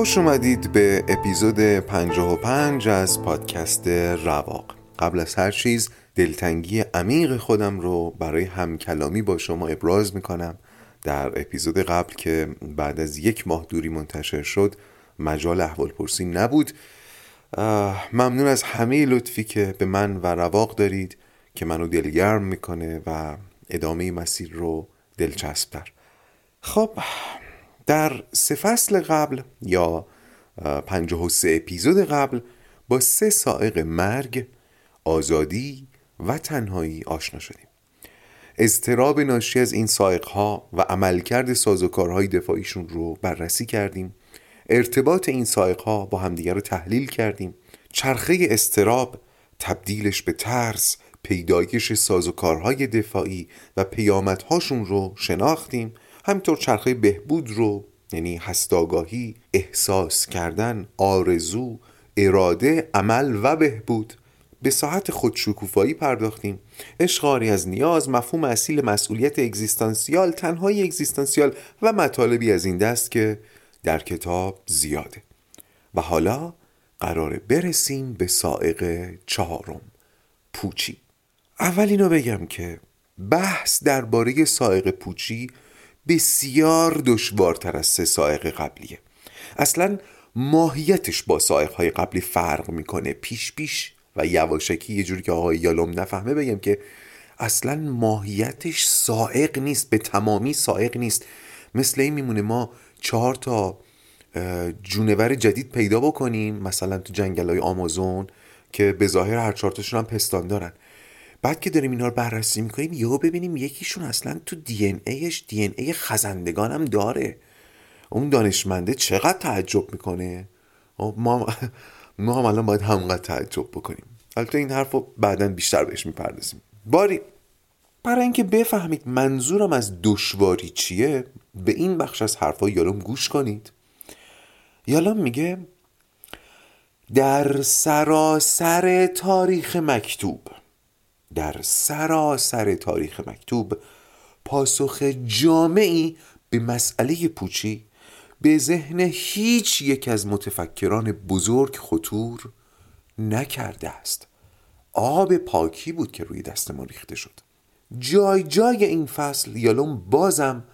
خوش اومدید به اپیزود 55 از پادکست رواق. قبل از هر چیز دلتنگی عمیق خودم رو برای همکلامی با شما ابراز می‌کنم. در اپیزود قبل که بعد از یک ماه دوری منتشر شد مجال احوال پرسی نبود ممنون از همه لطفی که به من و رواق دارید که منو دلگرم می‌کنه و ادامه مسیر رو دلچسبتر. خب در سه فصل قبل یا سه اپیزود قبل با سه سائق مرگ آزادی و تنهایی آشنا شدیم. اضطراب ناشی از این ها و عملکرد سازوکارهای دفاعیشون رو بررسی کردیم. ارتباط این ها با همدیگر رو تحلیل کردیم. چرخه استراب تبدیلش به ترس پیدایش سازوکارهای دفاعی و پیامدهاشون رو شناختیم. همینطور چرخه بهبود رو یعنی هستاگاهی احساس کردن آرزو اراده عمل و بهبود. به ساعت خودشکوفایی پرداختیم. اشغاری از نیاز مفهوم اصیل مسئولیت اگزیستانسیال تنهایی اگزیستانسیال و مطالبی از این دست که در کتاب زیاده. و حالا قراره برسیم به سائق چهارم پوچی. اول اینو بگم که بحث درباره سائق پوچی بسیار دشوارتر از سه سائق قبلیه. اصلا ماهیتش با سائق های قبلی فرق می‌کنه. پیش پیش و یواشکی یه جوری که آقای یالوم نفهمه بگم که اصلا ماهیتش سائق نیست به تمامی سائق نیست. مثل این میمونه ما چهار تا جونور جدید پیدا بکنیم مثلا تو جنگل های آمازون که به ظاهر هر چهار تاشون هم پستان دارن. بعد که داریم اینا رو بررسی می‌کنیم یهو ببینیم یکیشون اصلا تو دی ان ایش دی ان ای خزندگان هم داره. اون دانشمنده چقدر تعجب می‌کنه؟ ما ما هم الان باید همونقدر تعجب بکنیم. البته این حرف رو بعدا بیشتر بهش می‌پردازیم. باری برای اینکه بفهمید منظورم از دشواری چیه به این بخش از حرفای یالوم گوش کنید. یالوم میگه در سراسر تاریخ مکتوب در سراسر تاریخ مکتوب پاسخ جامعی به مسئله پوچی به ذهن هیچ یک از متفکران بزرگ خطور نکرده است. آب پاکی بود که روی دست ما ریخته شد. جای جای این فصل یالوم بازم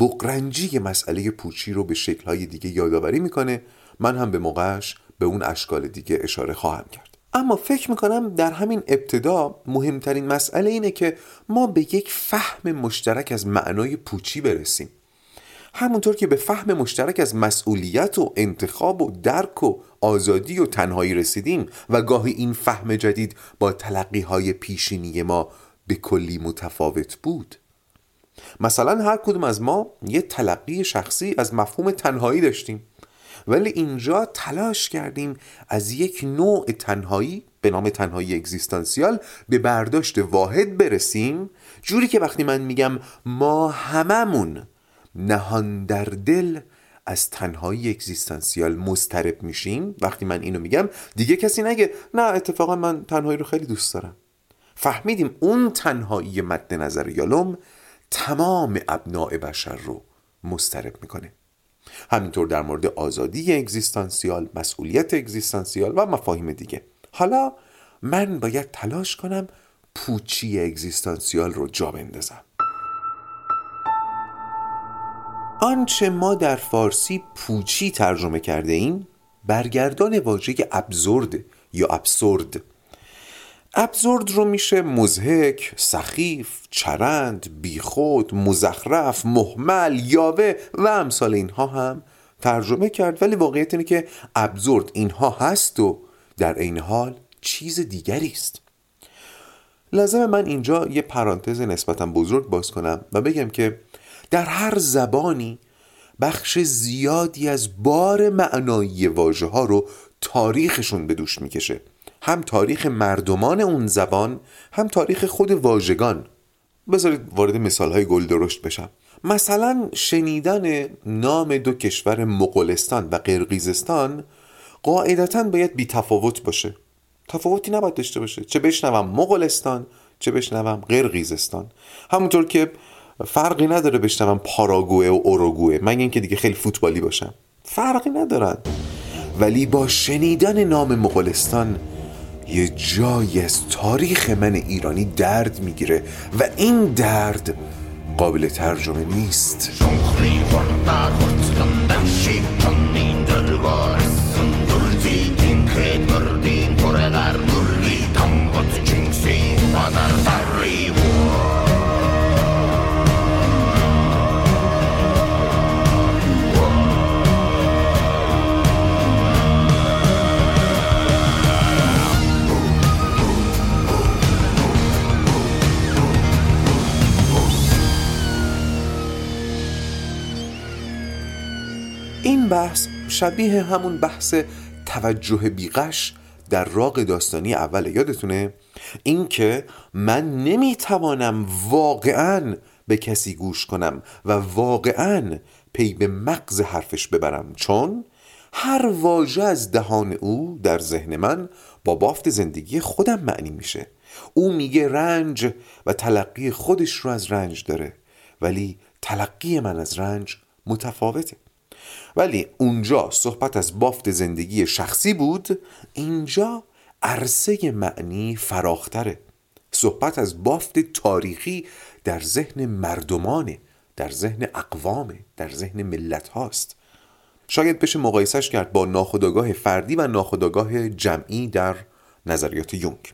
بقرنجی مسئله پوچی رو به شکلهای دیگه یادآوری می‌کنه. من هم به موقعش به اون اشکال دیگه اشاره خواهم کرد. اما فکر می‌کنم در همین ابتدا مهمترین مسئله اینه که ما به یک فهم مشترک از معنای پوچی برسیم. همونطور که به فهم مشترک از مسئولیت و انتخاب و درک و آزادی و تنهایی رسیدیم و گاهی این فهم جدید با تلقی های پیشینی ما به کلی متفاوت بود. مثلا هر کدوم از ما یه تلقی شخصی از مفهوم تنهایی داشتیم. ولی اینجا تلاش کردیم از یک نوع تنهایی به نام تنهایی اگزیستانسیال به برداشت واحد برسیم. جوری که وقتی من میگم ما هممون نهان در دل از تنهایی اگزیستانسیال مسترب میشیم. وقتی من اینو میگم دیگه کسی نگه نه اتفاقا من تنهایی رو خیلی دوست دارم. فهمیدیم اون تنهایی مد نظر یالوم تمام ابناع بشر رو مسترب می‌کنه. همینطور در مورد آزادی اگزیستانسیال مسئولیت اگزیستانسیال و مفاهیم دیگه. حالا من باید تلاش کنم پوچی اگزیستانسیال رو جا بندازم. آنچه ما در فارسی پوچی ترجمه کرده ایم برگردان واژه ابزورد یا ابسورد ابزورد رو میشه مزهک، سخیف، چرند، بیخود، مزخرف، محمل، یاوه و امثال اینها هم ترجمه کرد. ولی واقعیت اینه که ابزورد اینها هست و در این حال چیز دیگری است. لازم من اینجا یه پرانتز نسبتا بزرگ باز کنم و بگم که در هر زبانی بخش زیادی از بار معنایی واژه ها رو تاریخشون به دوش می‌کشه. هم تاریخ مردمان اون زبان هم تاریخ خود واژگان. بذارید وارد مثال های گل درشت بشم. مثلا شنیدن نام دو کشور مغولستان و قرقیزستان قاعدتا باید بی تفاوت باشه. تفاوتی نباید داشته باشه. چه بشنوم مغولستان چه بشنوم قرقیزستان. همونطور که فرقی نداره بشنوم پاراگوه و اوروگوه مگه اینکه دیگه خیلی فوتبالی باشم. فرقی ندارن. ولی با شنیدن نام مغولستان یه جایی از تاریخ من ایرانی درد می‌گیره و این درد قابل ترجمه نیست. بحث شبیه همون بحث توجه بیغش در راق داستانی اول. یادتونه؟ اینکه من نمی‌توانم واقعا به کسی گوش کنم و واقعا پی به مغز حرفش ببرم چون هر واژه از دهان او در ذهن من با بافت زندگی خودم معنی میشه. او میگه رنج و تلقی خودش رو از رنج داره ولی تلقی من از رنج متفاوته. ولی اونجا صحبت از بافت زندگی شخصی بود اینجا عرصه معنی فراختره. صحبت از بافت تاریخی در ذهن مردمانه در ذهن اقوامه در ذهن ملت هاست شاید بشه مقایسش کرد با ناخودآگاه فردی و ناخودآگاه جمعی در نظریات یونگ.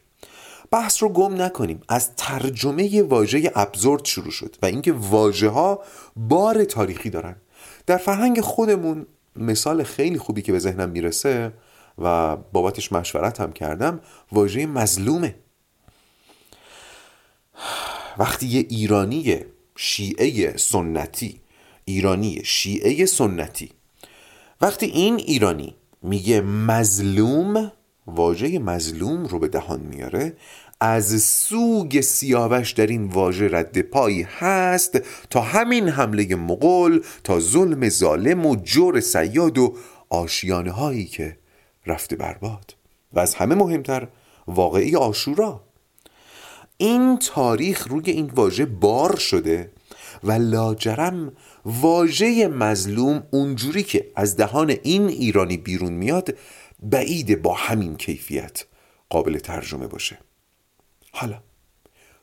بحث رو گم نکنیم. از ترجمه واژه ابزورد شروع شد و اینکه واژه ها بار تاریخی دارن. در فرهنگ خودمون مثال خیلی خوبی که به ذهنم می‌رسه و بابتش مشورت هم کردم واژه مظلومه. وقتی یه ایرانی شیعه سنتی ایرانی شیعه سنتی وقتی این ایرانی میگه مظلوم واژه مظلوم رو به دهان میاره از سوگ سیاوش در این واژه رد پایی هست تا همین حمله مغول تا ظلم ظالم و جور سیاد و آشیانه هایی که رفته برباد و از همه مهمتر واقعی آشورا. این تاریخ روی این واژه بار شده و لاجرم واژه مظلوم اونجوری که از دهان این ایرانی بیرون میاد بعید با همین کیفیت قابل ترجمه باشه. حالا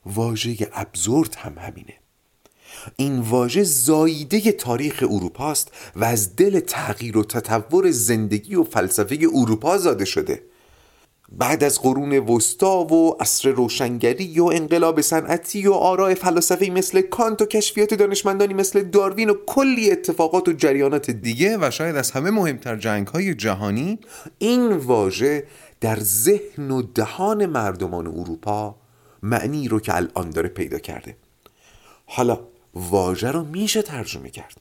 واژه ابزورد هم همینه. این واژه زاییده تاریخ اروپا است و از دل تغییر و تطور زندگی و فلسفه اروپا زاده شده. بعد از قرون وسطا و عصر روشنگری و انقلاب صنعتی و آراء فلاسفه مثل کانت و کشفیات دانشمندانی مثل داروین و کلی اتفاقات و جریانات دیگه و شاید از همه مهمتر جنگ های جهانی این واژه در ذهن و دهان مردمان اروپا معنی رو که الان داره پیدا کرده. حالا واژه رو میشه ترجمه کرد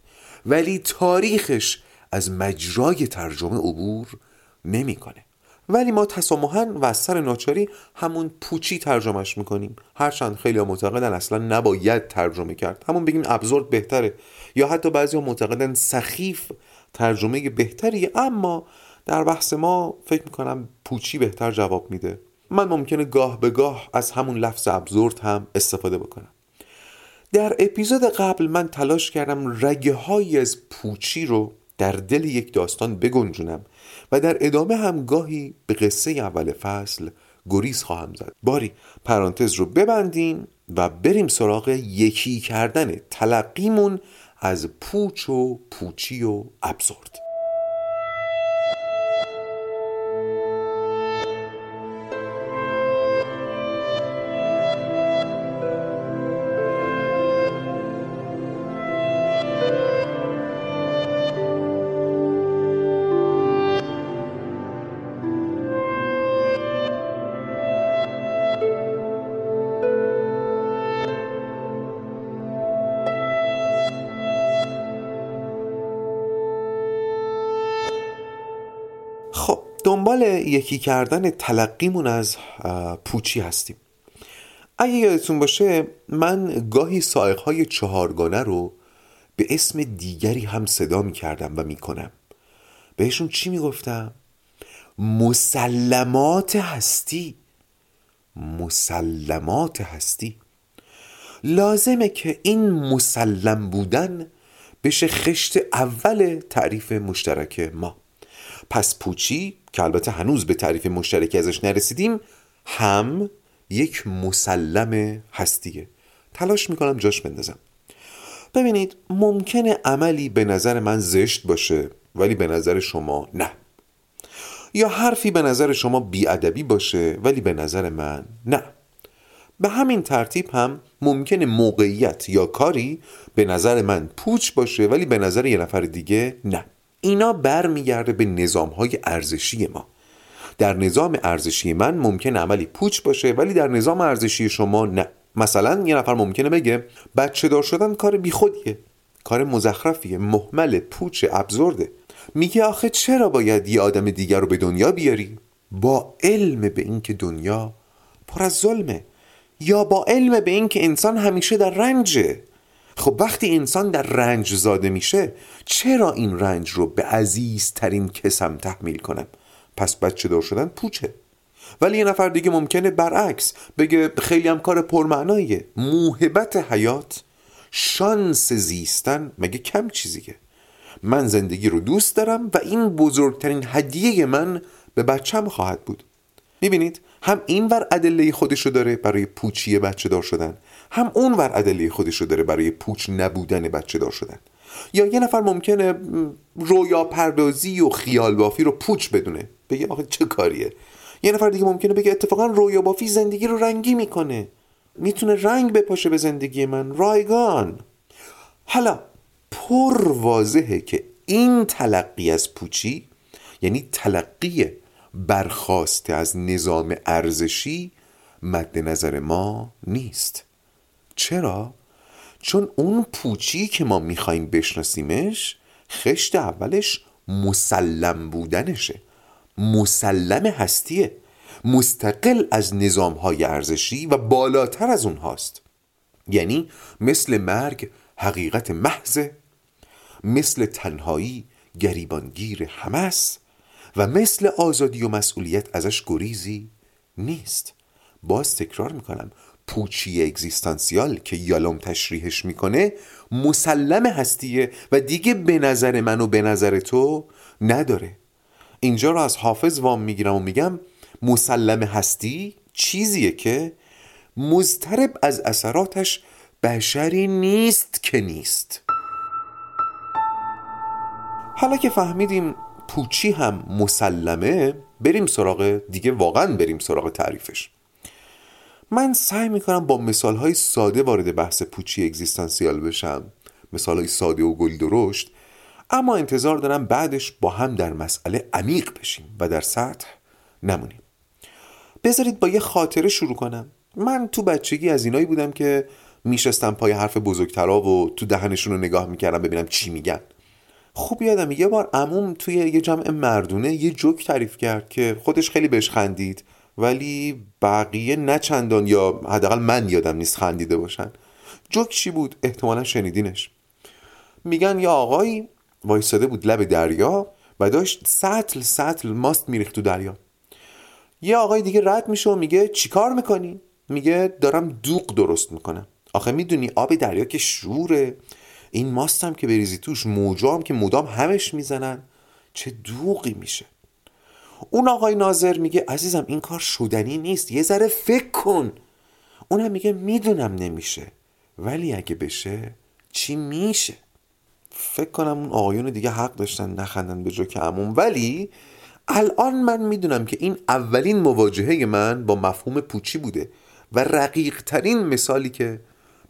ولی تاریخش از مجرای ترجمه عبور نمی‌کنه. ولی ما تسامحا و از سر ناچاری همون پوچی ترجمهش می‌کنیم. هرچند خیلی معتقدن اصلا نباید ترجمه کرد. همون بگیم ابزورد بهتره. یا حتی بعضی ها معتقدن سخیف ترجمه بهتری اما در بحث ما فکر می‌کنم پوچی بهتر جواب میده. من ممکنه گاه به گاه از همون لفظ ابزورد هم استفاده بکنم. در اپیزود قبل من تلاش کردم رگه های از پوچی رو در دل یک داستان بگنجونم و در ادامه هم گاهی به قصه اول فصل گریز خواهم زد. باری پرانتز رو ببندیم و بریم سراغ یکی کردن تلقیمون از پوچ و پوچی و ابزورد. دنبال یکی کردن تلقیمون از پوچی هستیم. اگه یادتون باشه من گاهی سائقهای چهارگانه رو به اسم دیگری هم صدا می کردم و می کنم بهشون چی می گفتم؟ مسلمات هستی. مسلمات هستی. لازمه که این مسلم بودن بشه خشت اول تعریف مشترک ما. پس پوچی که البته هنوز به تعریف مشترکی ازش نرسیدیم هم یک مسلم هستیه. تلاش می‌کنم جاش بندازم. ببینید ممکنه عملی به نظر من زشت باشه ولی به نظر شما نه. یا حرفی به نظر شما بیادبی باشه ولی به نظر من نه. به همین ترتیب هم ممکنه موقعیت یا کاری به نظر من پوچ باشه ولی به نظر یه نفر دیگه نه. اینا برمیگرده به نظام های ارزشی ما. در نظام ارزشی من ممکن عملی پوچ باشه ولی در نظام ارزشی شما نه. مثلا یه نفر ممکنه بگه بچه دار شدن کار بیخودیه. کار مزخرفیه محمل پوچ ابزورده میگه آخه چرا باید یه آدم دیگر رو به دنیا بیاری؟ با علم به اینکه دنیا پر از ظلمه. یا با علم به اینکه انسان همیشه در رنجه. خب وقتی انسان در رنج زاده میشه چرا این رنج رو به عزیزترین کسم تحمیل کنم؟ پس بچه دار شدن پوچه. ولی یه نفر دیگه ممکنه برعکس بگه خیلی هم کار پرمعناییه. موهبت حیات شانس زیستن مگه کم چیزیه؟ من زندگی رو دوست دارم و این بزرگترین هدیه من به بچم خواهد بود. می‌بینید؟ هم این ور ادله خودش رو داره برای پوچی بچه دار شدن هم اون ور ادله خودش رو داره برای پوچ نبودن بچه دار شدن. یا یه نفر ممکنه رویا پردازی و خیال بافی رو پوچ بدونه بگه آخه چه کاریه؟ یه نفر دیگه ممکنه بگه اتفاقا رویا بافی زندگی رو رنگی می‌کنه. می‌تونه رنگ بپاشه به زندگی من رایگان. حالا پر واضحه که این تلقی از پوچی یعنی تلقی برخواسته از نظام ارزشی مد نظر ما نیست. چرا؟ چون اون پوچی که ما می‌خوایم بشناسیمش خشت اولش مسلم بودنشه. مسلم هستیه. مستقل از نظام های ارزشی و بالاتر از اونهاست. یعنی مثل مرگ حقیقت محض مثل تنهایی گریبانگیر همس و مثل آزادی و مسئولیت ازش گریزی نیست. باز تکرار می‌کنم پوچی اگزیستانسیال که یالوم تشریحش می‌کنه مسلم هستیه و دیگه به نظر من و به نظر تو نداره. اینجا رو از حافظ وام می‌گیرم و میگم مسلم هستی چیزیه که مزترب از اثراتش بشری نیست که نیست. حالا که فهمیدیم پوچی هم مسلمه بریم سراغ دیگه واقعا بریم سراغ تعریفش. من سعی می‌کنم با مثال های ساده وارد بحث پوچی اگزیستانسیال بشم مثال های ساده و گل درشت اما انتظار دارم بعدش با هم در مسئله عمیق بشیم و در سطح نمونیم. بذارید با یه خاطره شروع کنم. من تو بچگی از اینایی بودم که میشستم پای حرف بزرگترا و تو دهنشون رو نگاه می‌کردم ببینم چی میگن. خوب یادم یه بار عموم توی یه جمع مردونه یه جوک تعریف کرد که خودش خیلی بهش خندید ولی بقیه نه چندان یا حداقل من یادم نیست خندیده باشن. جوک چی بود؟ احتمالا شنیدینش. میگن یا آقایی وایستاده بود لب دریا و داشت سطل سطل ماست میریخت تو دریا. یه آقای دیگه رد میشه و میگه چیکار می‌کنی؟ میگه دارم دوغ درست می‌کنم. آخه می‌دونی آب دریا که شوره. این ماستم که بریزی توش موجام که مدام همش می‌زنن. چه دوغی میشه. اون آقای ناظر میگه عزیزم این کار شدنی نیست. یه ذره فکر کن. اونم میگه می‌دونم نمیشه. ولی اگه بشه چی میشه؟ فکر کنم اون آقایون دیگه حق داشتن نخندن به جوک عموم. ولی الان من می‌دونم که این اولین مواجهه من با مفهوم پوچی بوده و رقیق ترین مثالی که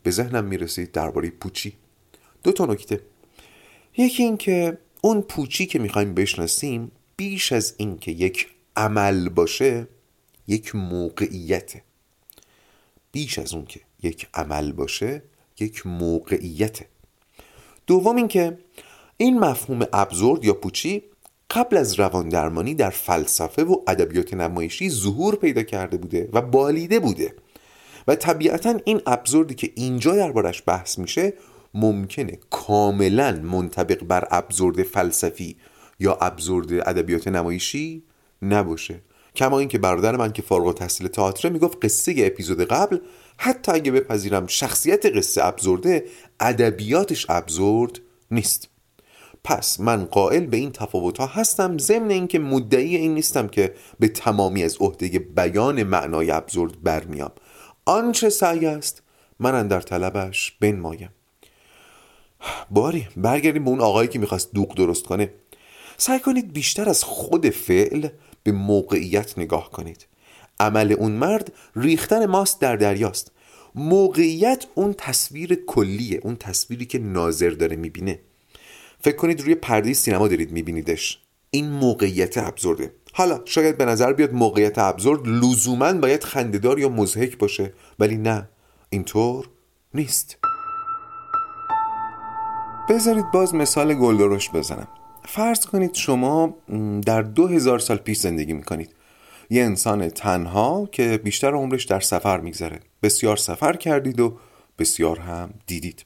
به ذهنم می‌رسید درباره پوچی. دو تا نکته. یکی این که اون پوچی که می‌خوایم بشناسیم بیش از اینکه یک عمل باشه یک موقعیته. بیش از اون که یک عمل باشه یک موقعیته. دوم اینکه این مفهوم ابزورد یا پوچی قبل از روان درمانی در فلسفه و ادبیات نمایشی ظهور پیدا کرده بوده و بالیده بوده. و طبیعتا این ابزوردی که اینجا دربارش بحث میشه ممکنه کاملا منطبق بر ابزورد فلسفی یا ابزورد ادبیات نمایشی نباشه. کما اینکه برادر من که فارغ التحصیل تئاتر می‌گفت قصه اپیزود قبل حتی اگه بپذیرم شخصیت قصه ابزورده ادبیاتش ابزورد نیست. پس من قائل به این تفاوت ها هستم ضمن اینکه مدعی این نیستم که به تمامی از عهده بیان معنای ابزورد برمیام. آنچه سعی است من در طلبش بنمایم. باری برگردیم به اون آقایی که می‌خواست دوغ درست کنه. سعی کنید بیشتر از خود فعل به موقعیت نگاه کنید. عمل اون مرد ریختن ماست در دریاست. موقعیت اون تصویر کلیه اون تصویری که ناظر داره می‌بینه. فکر کنید روی پرده سینما دارید میبینیدش. این موقعیت ابزورده حالا شاید به نظر بیاد موقعیت ابزورد لزوما باید خندهدار یا مزهک باشه ولی نه اینطور نیست. بذارید باز مثال گلدرش بزنم. فرض کنید شما در دو هزار سال پیش زندگی می‌کنید. یه انسان تنها که بیشتر عمرش در سفر میگذره. بسیار سفر کردید و بسیار هم دیدید.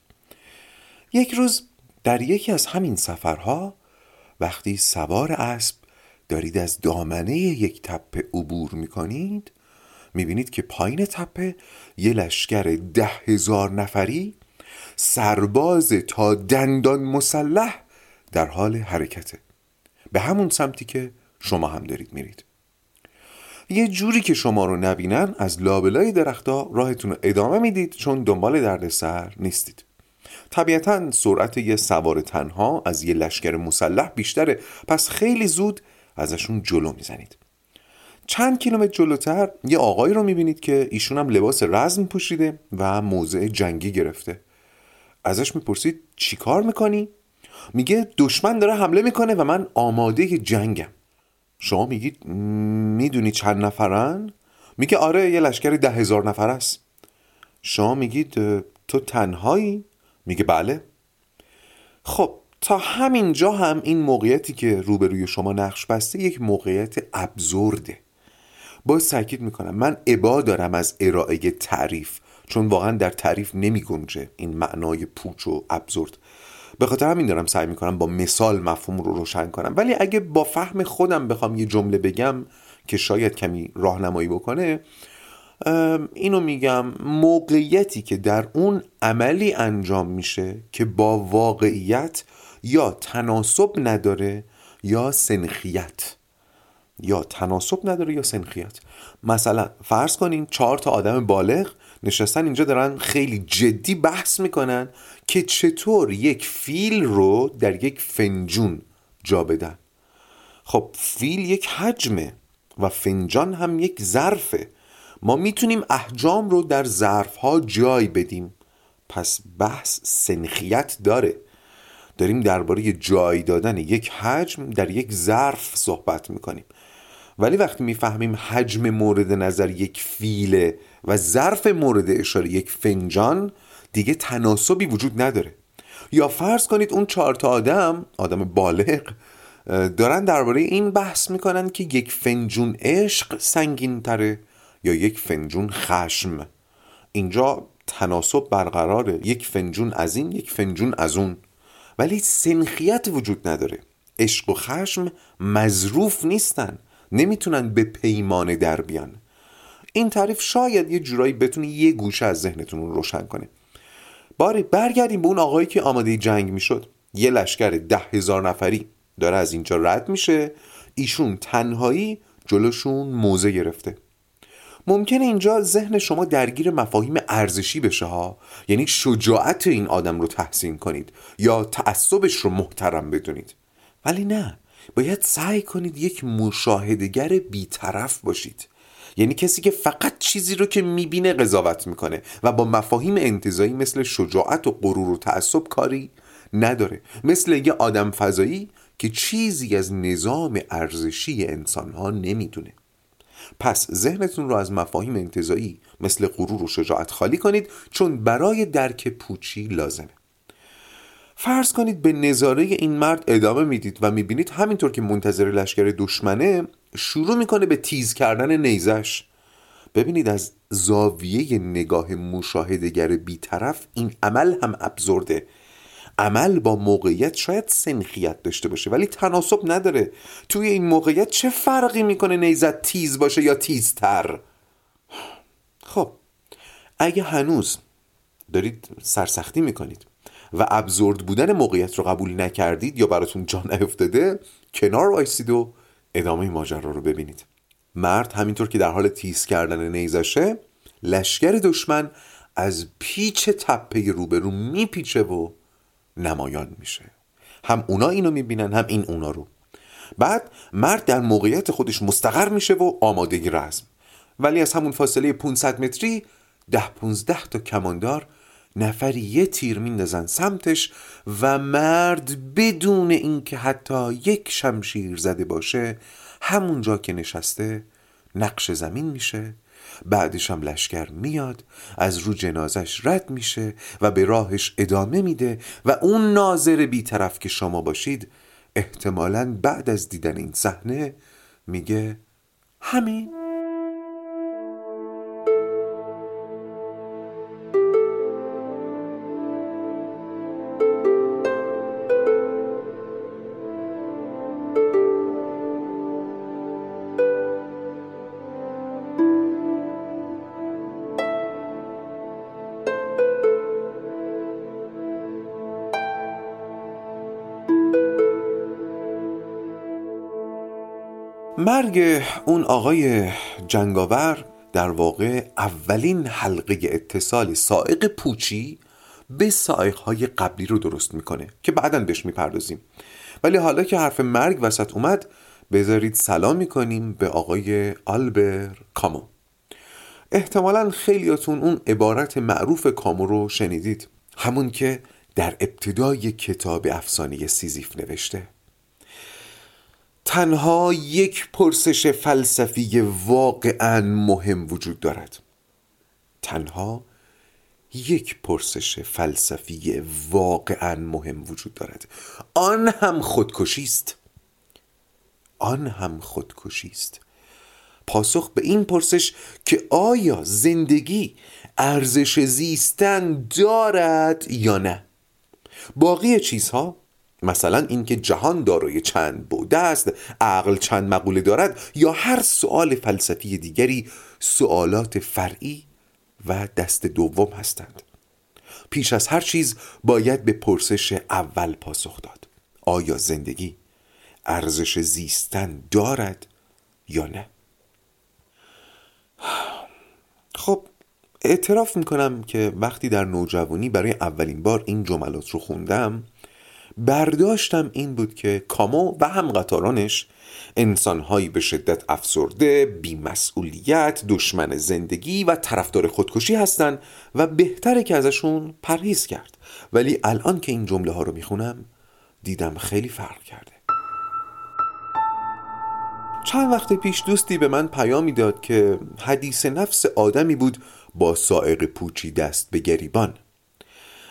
یک روز در یکی از همین سفرها وقتی سوار اسب دارید از دامنه یک تپه عبور می‌کنید می‌بینید که پایین تپه یه لشکر ده هزار نفری سرباز تا دندان مسلح در حال حرکته. به همون سمتی که شما هم دارید میرید. یه جوری که شما رو نبینن از لابلای درختها راهتون رو ادامه می‌دید چون دنبال دردسر نیستید. طبیعتا سرعت یه سوار تنها از یه لشکر مسلح بیشتره پس خیلی زود ازشون جلو می‌زنید. چند کیلومتر جلوتر یه آقایی رو می‌بینید که ایشون هم لباس رزم پوشیده و موضع جنگی گرفته. ازش می‌پرسید چی کار می‌کنی؟ میگه دشمن داره حمله می‌کنه و من آماده جنگم شما میگید می‌دونی چند نفرن؟ میگه آره یه لشکر ده هزار نفر است شما میگید تو تنهایی؟ میگه بله خب تا همین جا هم این موقعیتی که روبروی شما نقش بسته یک موقعیت ابزورده باز تاکید می‌کنم من عبا دارم از ارائه تعریف چون واقعا در تعریف نمی گنجه این معنای پوچ و ابزورد. به خاطر همین دارم سعی می‌کنم با مثال مفهوم رو روشن کنم. ولی اگه با فهم خودم بخوام یه جمله بگم که شاید کمی راهنمایی بکنه اینو میگم موقعیتی که در اون عملی انجام میشه که با واقعیت یا تناسب نداره یا سنخیت. یا تناسب نداره یا سنخیت. مثلا فرض کنین چهار تا آدم بالغ نشستن اینجا دارن خیلی جدی بحث می‌کنن که چطور یک فیل رو در یک فنجون جا بدن. خب فیل یک حجمه و فنجان هم یک ظرفه. ما می‌تونیم احجام رو در ظرف ها جای بدیم. پس بحث سنخیت داره. داریم درباره جای دادن یک حجم در یک ظرف صحبت می‌کنیم. ولی وقتی می‌فهمیم حجم مورد نظر یک فیله و ظرف مورد اشاره یک فنجان دیگه تناسبی وجود نداره. یا فرض کنید اون چهار تا آدم آدم بالغ دارن درباره این بحث می‌کنن که یک فنجون عشق سنگین تره یا یک فنجون خشم. اینجا تناسب برقراره. یک فنجون از این یک فنجون از اون. ولی سنخیت وجود نداره. عشق و خشم مظروف نیستن. نمی‌تونن به پیمانه در بیان. این تعریف شاید یه جورایی بتونه یه گوشه از ذهنتون رو روشن کنه. باری برگردیم به اون آقایی که آماده جنگ می‌شد. یه لشکر ده هزار نفری. داره از اینجا رد میشه. ایشون تنهایی جلوشون موزه گرفته. ممکنه اینجا ذهن شما درگیر مفاهیم ارزشی بشه ها؟ یعنی شجاعت این آدم رو تحسین کنید یا تعصبش رو محترم بدونید. ولی نه. باید سعی کنید یک مشاهدگر بیطرف باشید. یعنی کسی که فقط چیزی رو که می‌بینه قضاوت می‌کنه و با مفاهیم انتظایی مثل شجاعت و غرور و تعصب کاری نداره. مثل یه آدم فضایی که چیزی از نظام ارزشی انسانها نمی‌دونه. پس ذهنتون رو از مفاهیم انتظایی مثل غرور و شجاعت خالی کنید چون برای درک پوچی لازمه. فرض کنید به نظاره این مرد ادامه می‌دید و می‌بینید همینطور که منتظر لشکر دشمنه شروع می‌کنه به تیز کردن نیزش. ببینید از زاویه نگاه مشاهدگر بیطرف این عمل هم ابزرده. عمل با موقعیت شاید سنخیت داشته باشه ولی تناسب نداره. توی این موقعیت چه فرقی می‌کنه نیزت تیز باشه یا تیزتر؟ خب اگه هنوز دارید سرسختی می‌کنید و ابزورد بودن موقعیت رو قبول نکردید یا براتون جا نیفتاده کنار وایسید و ادامه ماجرا رو ببینید. مرد همینطور که در حال تیز کردن نیزشه لشکر دشمن از پیچ تپه روبرو میپیچه و نمایان میشه. هم اونا اینو می‌بینن هم این اونا رو. بعد مرد در موقعیت خودش مستقر میشه و آمادگی رزم ولی از همون فاصله 500 متری ده 15 تا کماندار نفری یه تیر میندازن سمتش و مرد بدون اینکه حتی یک شمشیر زده باشه همونجا که نشسته نقش زمین میشه بعدش هم لشکر میاد از رو جنازش رد میشه و به راهش ادامه میده و اون ناظر بیطرف که شما باشید احتمالا بعد از دیدن این صحنه میگه همین. مرگ اون آقای جنگاور در واقع اولین حلقه اتصال سائق پوچی به های قبلی رو درست می‌کنه که بعدا بهش می‌پردازیم. ولی حالا که حرف مرگ وسط اومد بذارید سلام می‌کنیم به آقای آلبر کامو. احتمالا خیلیاتون اون عبارت معروف کامو رو شنیدید. همون که در ابتدای کتاب افسانه سیزیف نوشته. تنها یک پرسش فلسفی واقعا مهم وجود دارد. تنها یک پرسش فلسفی واقعا مهم وجود دارد. آن هم خودکشی است. آن هم خودکشی است. پاسخ به این پرسش که آیا زندگی ارزش زیستن دارد یا نه. باقی چیزها مثلا اینکه جهان دارای چند بوده است عقل چند مقوله دارد یا هر سوال فلسفی دیگری سوالات فرعی و دست دوم هستند. پیش از هر چیز باید به پرسش اول پاسخ داد. آیا زندگی ارزش زیستن دارد یا نه؟ خب اعتراف می‌کنم که وقتی در نوجوانی برای اولین بار این جملات رو خوندم برداشتم این بود که کامو و همقطارانش انسانهایی به شدت افسرده، بیمسئولیت، دشمن زندگی و طرفدار خودکشی هستند و بهتره که ازشون پرهیز کرد. ولی الان که این جمله ها رو می‌خونم دیدم خیلی فرق کرده. چند وقت پیش دوستی به من پیامی داد که حدیث نفس آدمی بود با سائق پوچی دست به گریبان.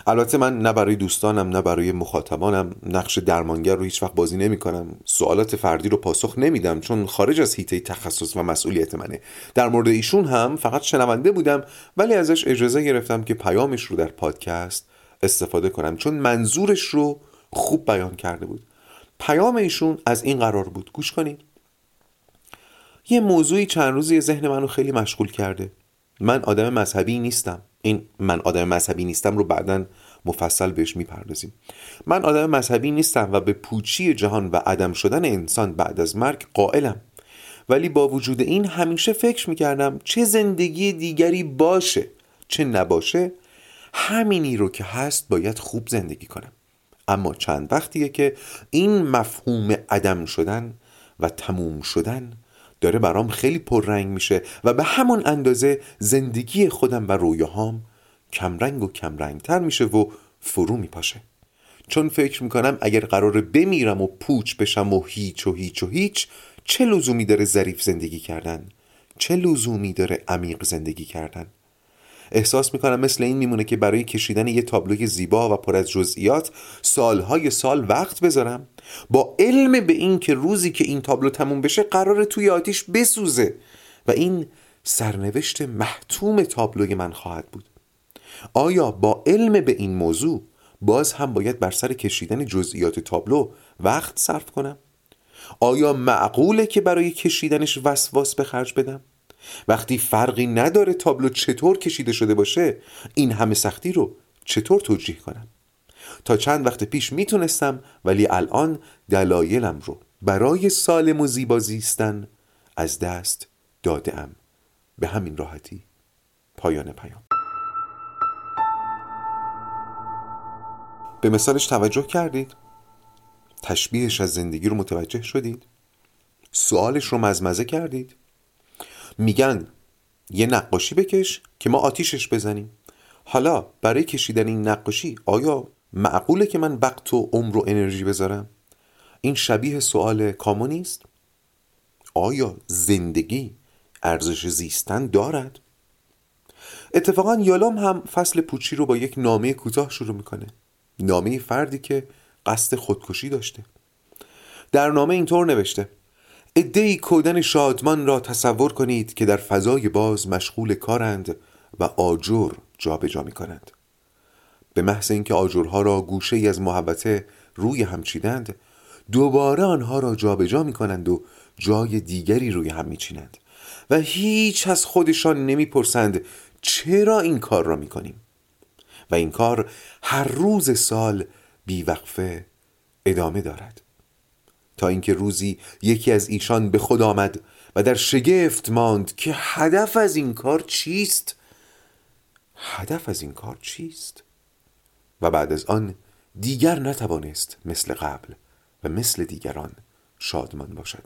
البته من نه برای دوستانم نه برای مخاطبانم نقش درمانگر رو هیچ وقت بازی نمی کنم سوالات فردی رو پاسخ نمیدم چون خارج از حیطه تخصص و مسئولیت منه. در مورد ایشون هم فقط شنونده بودم ولی ازش اجازه گرفتم که پیامش رو در پادکست استفاده کنم چون منظورش رو خوب بیان کرده بود. پیام ایشون از این قرار بود. گوش کنید یه موضوعی چند روزی ذهن منو خیلی مشغول کرده. من آدم مذهبی نیستم. این من آدم مذهبی نیستم رو بعدا مفصل بهش می‌پردازیم. من آدم مذهبی نیستم و به پوچی جهان و عدم شدن انسان بعد از مرگ قائلم. ولی با وجود این همیشه فکر می‌کردم چه زندگی دیگری باشه چه نباشه همینی رو که هست باید خوب زندگی کنم. اما چند وقتیه که این مفهوم عدم شدن و تموم شدن داره برام خیلی پررنگ میشه و به همون اندازه زندگی خودم و رویاهام کمرنگ و کمرنگتر میشه و فرو میپاشه. چون فکر می‌کنم اگر قرار بمیرم و پوچ بشم و هیچ و هیچ و هیچ چه لزومی داره ظریف زندگی کردن؟ چه لزومی داره عمیق زندگی کردن؟ احساس می‌کنم مثل این میمونه که برای کشیدن یه تابلوی زیبا و پر از جزئیات سالهای سال وقت بذارم با علم به این که روزی که این تابلو تموم بشه قرار توی آتیش بسوزه و این سرنوشت محتوم تابلوی من خواهد بود آیا با علم به این موضوع باز هم باید بر سر کشیدن جزئیات تابلو وقت صرف کنم؟ آیا معقوله که برای کشیدنش وسواس به خرج بدم؟ وقتی فرقی نداره تابلو چطور کشیده شده باشه این همه سختی رو چطور توجیه کنم؟ تا چند وقت پیش می‌تونستم ولی الان دلایلم رو برای سالم و زیبا زیستن از دست داده به همین راحتی پایان پیام. به مثالش توجه کردید؟ تشبیهش از زندگی رو متوجه شدید؟ سوالش رو مزمزه کردید؟ میگن یه نقاشی بکش که ما آتیشش بزنیم. حالا برای کشیدن این نقاشی آیا معقوله که من وقت و عمر و انرژی بذارم؟ این شبیه سوال کامو نیست؟ آیا زندگی ارزش زیستن دارد؟ اتفاقا یالام هم فصل پوچی رو با یک نامه کوتاه شروع می‌کنه. نامه فردی که قصد خودکشی داشته. در نامه اینطور نوشته. ادهی کودن شادمان را تصور کنید که در فضای باز مشغول کارند و آجر جابجا جا می کنند به محض اینکه آجرها را گوشه ای از محبته روی هم چیدند دوباره آنها را جابجا جا می کنند و جای دیگری روی هم می چینند و هیچ از خودشان نمی‌پرسند چرا این کار را می کنیم و این کار هر روز سال بیوقفه ادامه دارد. تا اینکه روزی یکی از ایشان به خود آمد و در شگفت ماند که هدف از این کار چیست؟ هدف از این کار چیست؟ و بعد از آن دیگر نتوانست مثل قبل و مثل دیگران شادمان باشد.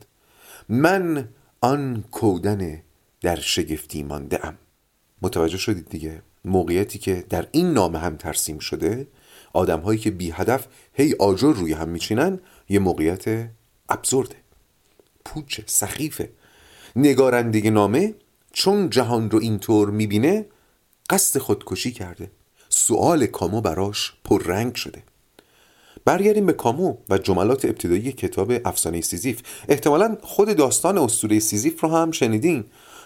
من آن کودن در شگفتی مانده ام متوجه شدید دیگه موقعیتی که در این نامه هم ترسیم شده؟ آدم هایی که بی هدف هی آجر روی هم میچینن یه موقعیت ابزورده پوچه سخیفه. نگارنده نامه چون جهان رو اینطور می‌بینه قصد خودکشی کرده. سوال کامو براش پررنگ شده. برگردیم به کامو و جملات ابتدایی کتاب افسانه سیزیف. احتمالا خود داستان اسطوره سیزیف رو هم شنیدین.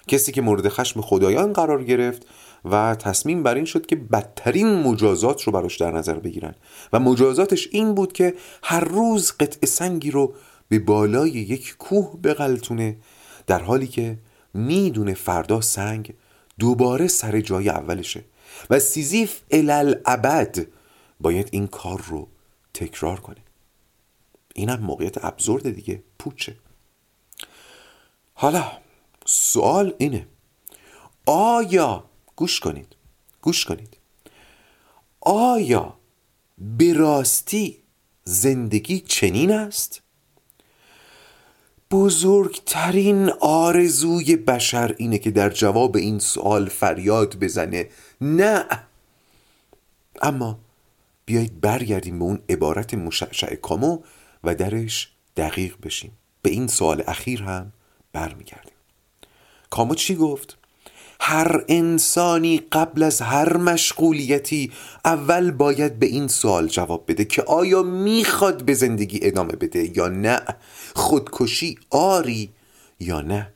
کسی که مورد خشم خدایان قرار گرفت و تصمیم بر این شد که بدترین مجازات رو براش در نظر بگیرن. و مجازاتش این بود که هر روز قطعه سنگی رو به بالای یک کوه بغلتونه در حالی که می‌دونه فردا سنگ دوباره سر جای اولشه. و سیزیف الالعبد باید این کار رو تکرار کنه. اینم موقعیت ابزورد دیگه پوچه. حالا سوال اینه آیا گوش کنید. گوش کنید. آیا به راستی زندگی چنین است؟ بزرگترین آرزوی بشر اینه که در جواب این سوال فریاد بزنه. نه. اما بیایید برگردیم به اون عبارت مشعشع کامو و درش دقیق بشیم. به این سوال اخیر هم برمیگردیم. کامو چی گفت؟ هر انسانی قبل از هر مشغولیتی اول باید به این سوال جواب بده که آیا می‌خواد به زندگی ادامه بده یا نه؟ خودکشی آری یا نه؟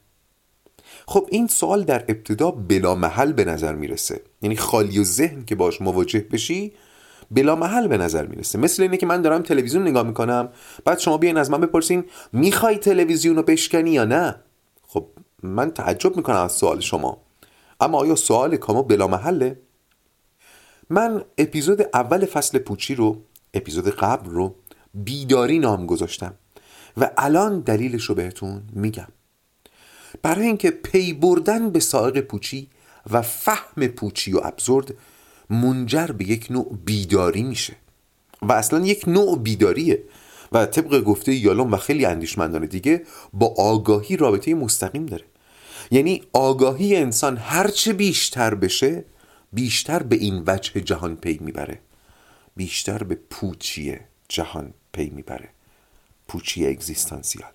خب این سوال در ابتدا بلا محل به نظر می‌رسه. یعنی خالی و ذهن که باش مواجه بشی بلا محل به نظر می‌رسه. مثل اینه که من دارم تلویزیون نگاه می‌کنم بعد شما بیاین از من بپرسین می‌خوای تلویزیون رو بشکنی یا نه؟ خب من تعجب می‌کنم از سوال شما. اما آیا سوال کامو بلا محله؟ من اپیزود اول فصل پوچی رو اپیزود قبل رو بیداری نام گذاشتم و الان دلیلش رو بهتون میگم. برای اینکه پی بردن به سائق پوچی و فهم پوچی و ابزورد منجر به یک نوع بیداری میشه. و اصلا یک نوع بیداریه و طبق گفته یالوم و خیلی اندیشمندان دیگه با آگاهی رابطه مستقیم داره. یعنی آگاهی انسان هرچه بیشتر بشه بیشتر به این وجه جهان پی می‌بره. بیشتر به پوچی جهان پی می‌بره. پوچی اگزیستانسیال.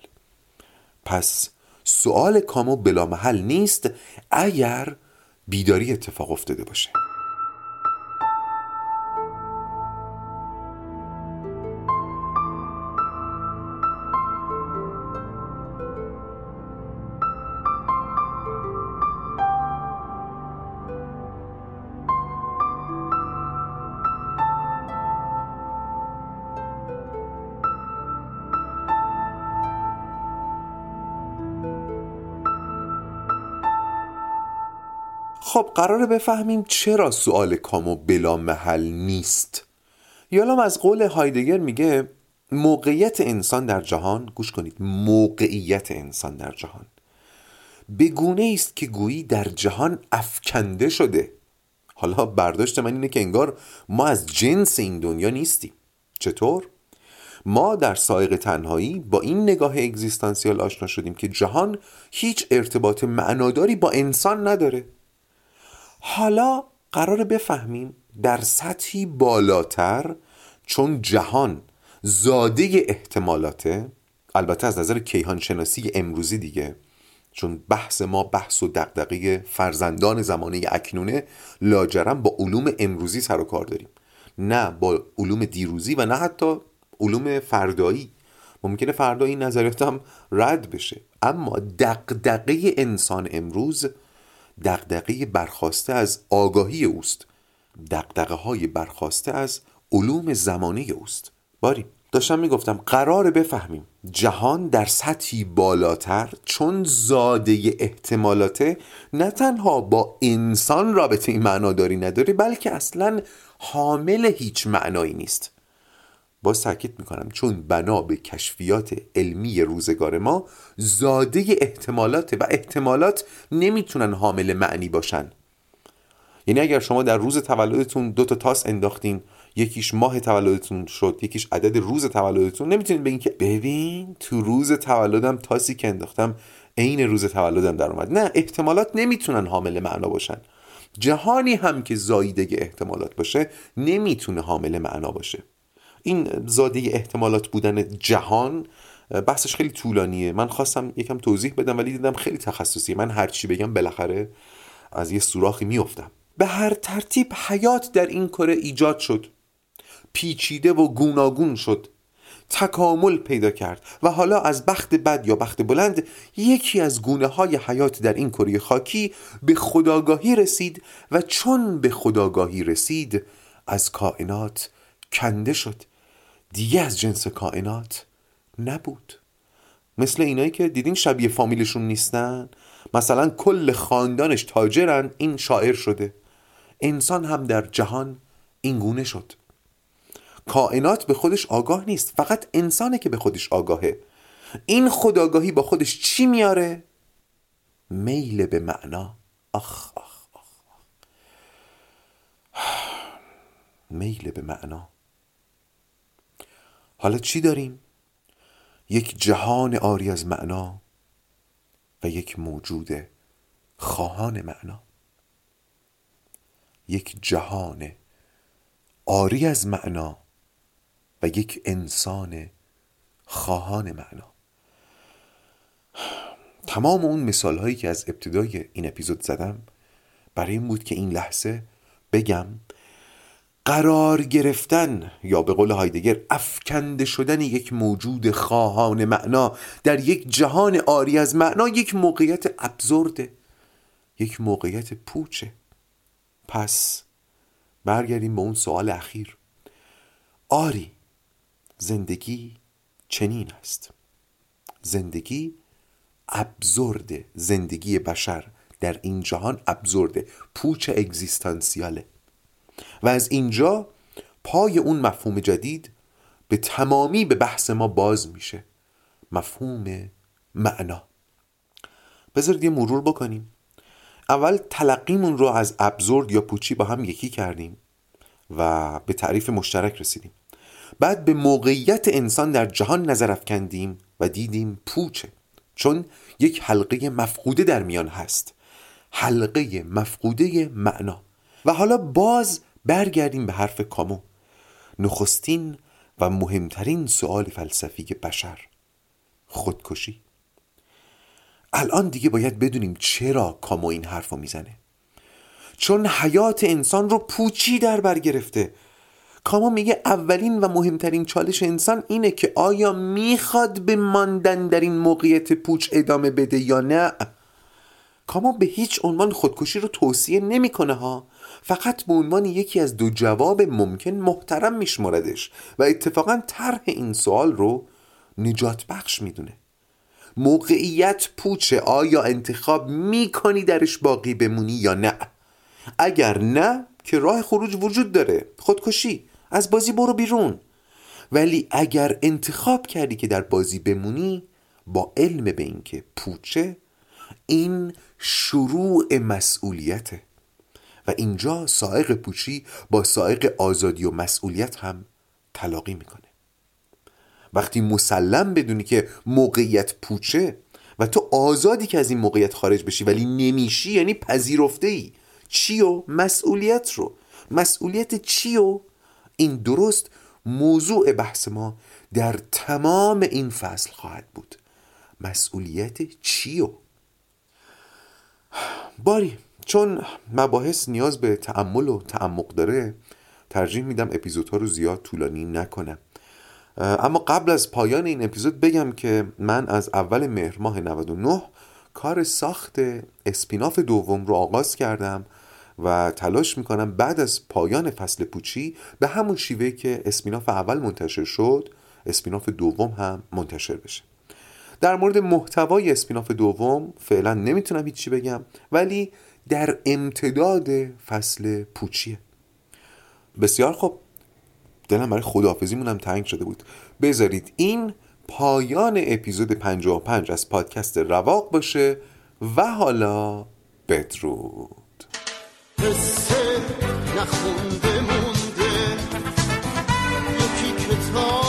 پس سوال کامو بلا محل نیست اگر بیداری اتفاق افتاده باشه. خب قراره بفهمیم چرا سوال کامو بلا محل نیست. یالام از قول هایدگر میگه موقعیت انسان در جهان گوش کنید موقعیت انسان در جهان. بگونه است که گویی در جهان افکنده شده. حالا برداشت من اینه که انگار ما از جنس این دنیا نیستیم. چطور؟ ما در سایق تنهایی با این نگاه اگزیستانسیال آشنا شدیم که جهان هیچ ارتباط معناداری با انسان نداره. حالا قرار بفهمیم در سطحی بالاتر چون جهان زاده احتمالاته البته از نظر کیهان شناسی امروزی دیگه چون بحث ما بحث و دقدقه فرزندان زمانه اکنونه لاجرم با علوم امروزی سر و کار داریم. نه با علوم دیروزی و نه حتی علوم فردایی. ممکنه فردا این نظریات هم رد بشه. اما دقدقه انسان امروز دقدقه برخواسته از آگاهی اوست. دقدقه های برخواسته از علوم زمانه اوست. باری داشتم می‌گفتم قرار بفهمیم جهان در سطحی بالاتر چون زاده احتمالاته نه تنها با انسان رابطه این معناداری نداره بلکه اصلا حامل هیچ معنایی نیست. با تاکید می‌کنم چون بنا به کشفیات علمی روزگار ما زاده احتمالات و احتمالات نمی‌تونن حامل معنی باشن. یعنی اگر شما در روز تولدتون دو تا تاس انداختین یکیش ماه تولدتون شد یکیش عدد روز تولدتون نمی‌تونید بگین که ببین تو روز تولدم تاسی که انداختم عین روز تولدم در اومد. نه احتمالات نمی‌تونن حامل معنا باشن. جهانی هم که زایده احتمالات باشه نمی‌تونه حامل معنا باشه. این زاده احتمالات بودن جهان بحثش خیلی طولانیه. من خواستم یکم توضیح بدم ولی دیدم خیلی تخصصی من هرچی بگم بالاخره از یه سوراخی میافتم. به هر ترتیب حیات در این کره ایجاد شد. پیچیده و گوناگون شد. تکامل پیدا کرد. و حالا از بخت بد یا بخت بلند یکی از گونه های حیات در این کره خاکی به خداگاهی رسید و چون به خداگاهی رسید از کائنات کنده شد. دیگه از جنس کائنات نبود. مثل اینایی که دیدین شبیه فامیلشون نیستن؟ مثلا کل خاندانش تاجرن این شاعر شده. انسان هم در جهان اینگونه شد. کائنات به خودش آگاه نیست فقط انسانه که به خودش آگاهه. این خداگاهی با خودش چی میاره؟ میل به معنا. آخ آخ آخ. میل به معنا. حالا چی داریم؟ یک جهان آری از معنا و یک موجود خواهان معنا یک جهان آری از معنا و یک انسان خواهان معنا تمام اون مثال هایی که از ابتدای این اپیزود زدم برای این بود که این لحظه بگم قرار گرفتن یا به قول هایدگر افکنده شدن یک موجود خواهان معنا در یک جهان آری از معنا یک موقعیت ابزورده یک موقعیت پوچه. پس برگردیم به اون سوال اخیر. آری زندگی چنین است. زندگی ابزورده زندگی بشر در این جهان ابزورده پوچ اگزیستانسیاله. و از اینجا پای اون مفهوم جدید به تمامی به بحث ما باز میشه. مفهوم معنا. بذارید یه مرور بکنیم. اول تلقیمون رو از ابزورد یا پوچی با هم یکی کردیم و به تعریف مشترک رسیدیم. بعد به موقعیت انسان در جهان نظر افکندیم و دیدیم پوچه. چون یک حلقه مفقوده در میان هست. حلقه مفقوده معنا. و حالا باز برگردیم به حرف کامو نخستین و مهمترین سؤال فلسفی بشر خودکشی. الان دیگه باید بدونیم چرا کامو این حرف رو می‌زنه. چون حیات انسان رو پوچی در بر گرفته. کاما میگه اولین و مهمترین چالش انسان اینه که آیا می‌خواد به ماندن در این موقعیت پوچ ادامه بده یا نه؟ کاما به هیچ عنوان خودکشی رو توصیه نمی‌کنه ها. فقط به عنوان یکی از دو جواب ممکن محترم میشمردش و اتفاقا طرح این سوال رو نجات بخش می‌دونه. موقعیت پوچه آیا انتخاب می‌کنی درش باقی بمونی یا نه؟ اگر نه که راه خروج وجود داره. خودکشی. از بازی برو بیرون. ولی اگر انتخاب کردی که در بازی بمونی با علم به اینکه پوچه این شروع مسئولیته. و اینجا سائق پوچی با سائق آزادی و مسئولیت هم تلاقی می‌کنه. وقتی مسلم بدونی که موقعیت پوچه و تو آزادی که از این موقعیت خارج بشی ولی نمیشی یعنی پذیرفته ای چی و مسئولیت رو؟ مسئولیت چی و؟ این درست موضوع بحث ما در تمام این فصل خواهد بود. مسئولیت چی و؟ باری چون مباحث نیاز به تعمل و تعمق داره ترجیح میدم اپیزودها رو زیاد طولانی نکنم. اما قبل از پایان این اپیزود بگم که من از اول مهر ماه 99 کار ساخت اسپیناف دوم رو آغاز کردم و تلاش می‌کنم بعد از پایان فصل پوچی به همون شیوه که اسپیناف اول منتشر شد اسپیناف دوم هم منتشر بشه. در مورد محتوای اسپیناف دوم فعلا نمی‌تونم هیچی بگم ولی در امتداد فصل پوچیه. بسیار خوب. دلم برای خداحافظیمون هم تنگ شده بود. بذارید این پایان اپیزود 55 از پادکست رواق باشه و حالا بدرود. نخونده مونده. یکی کتاب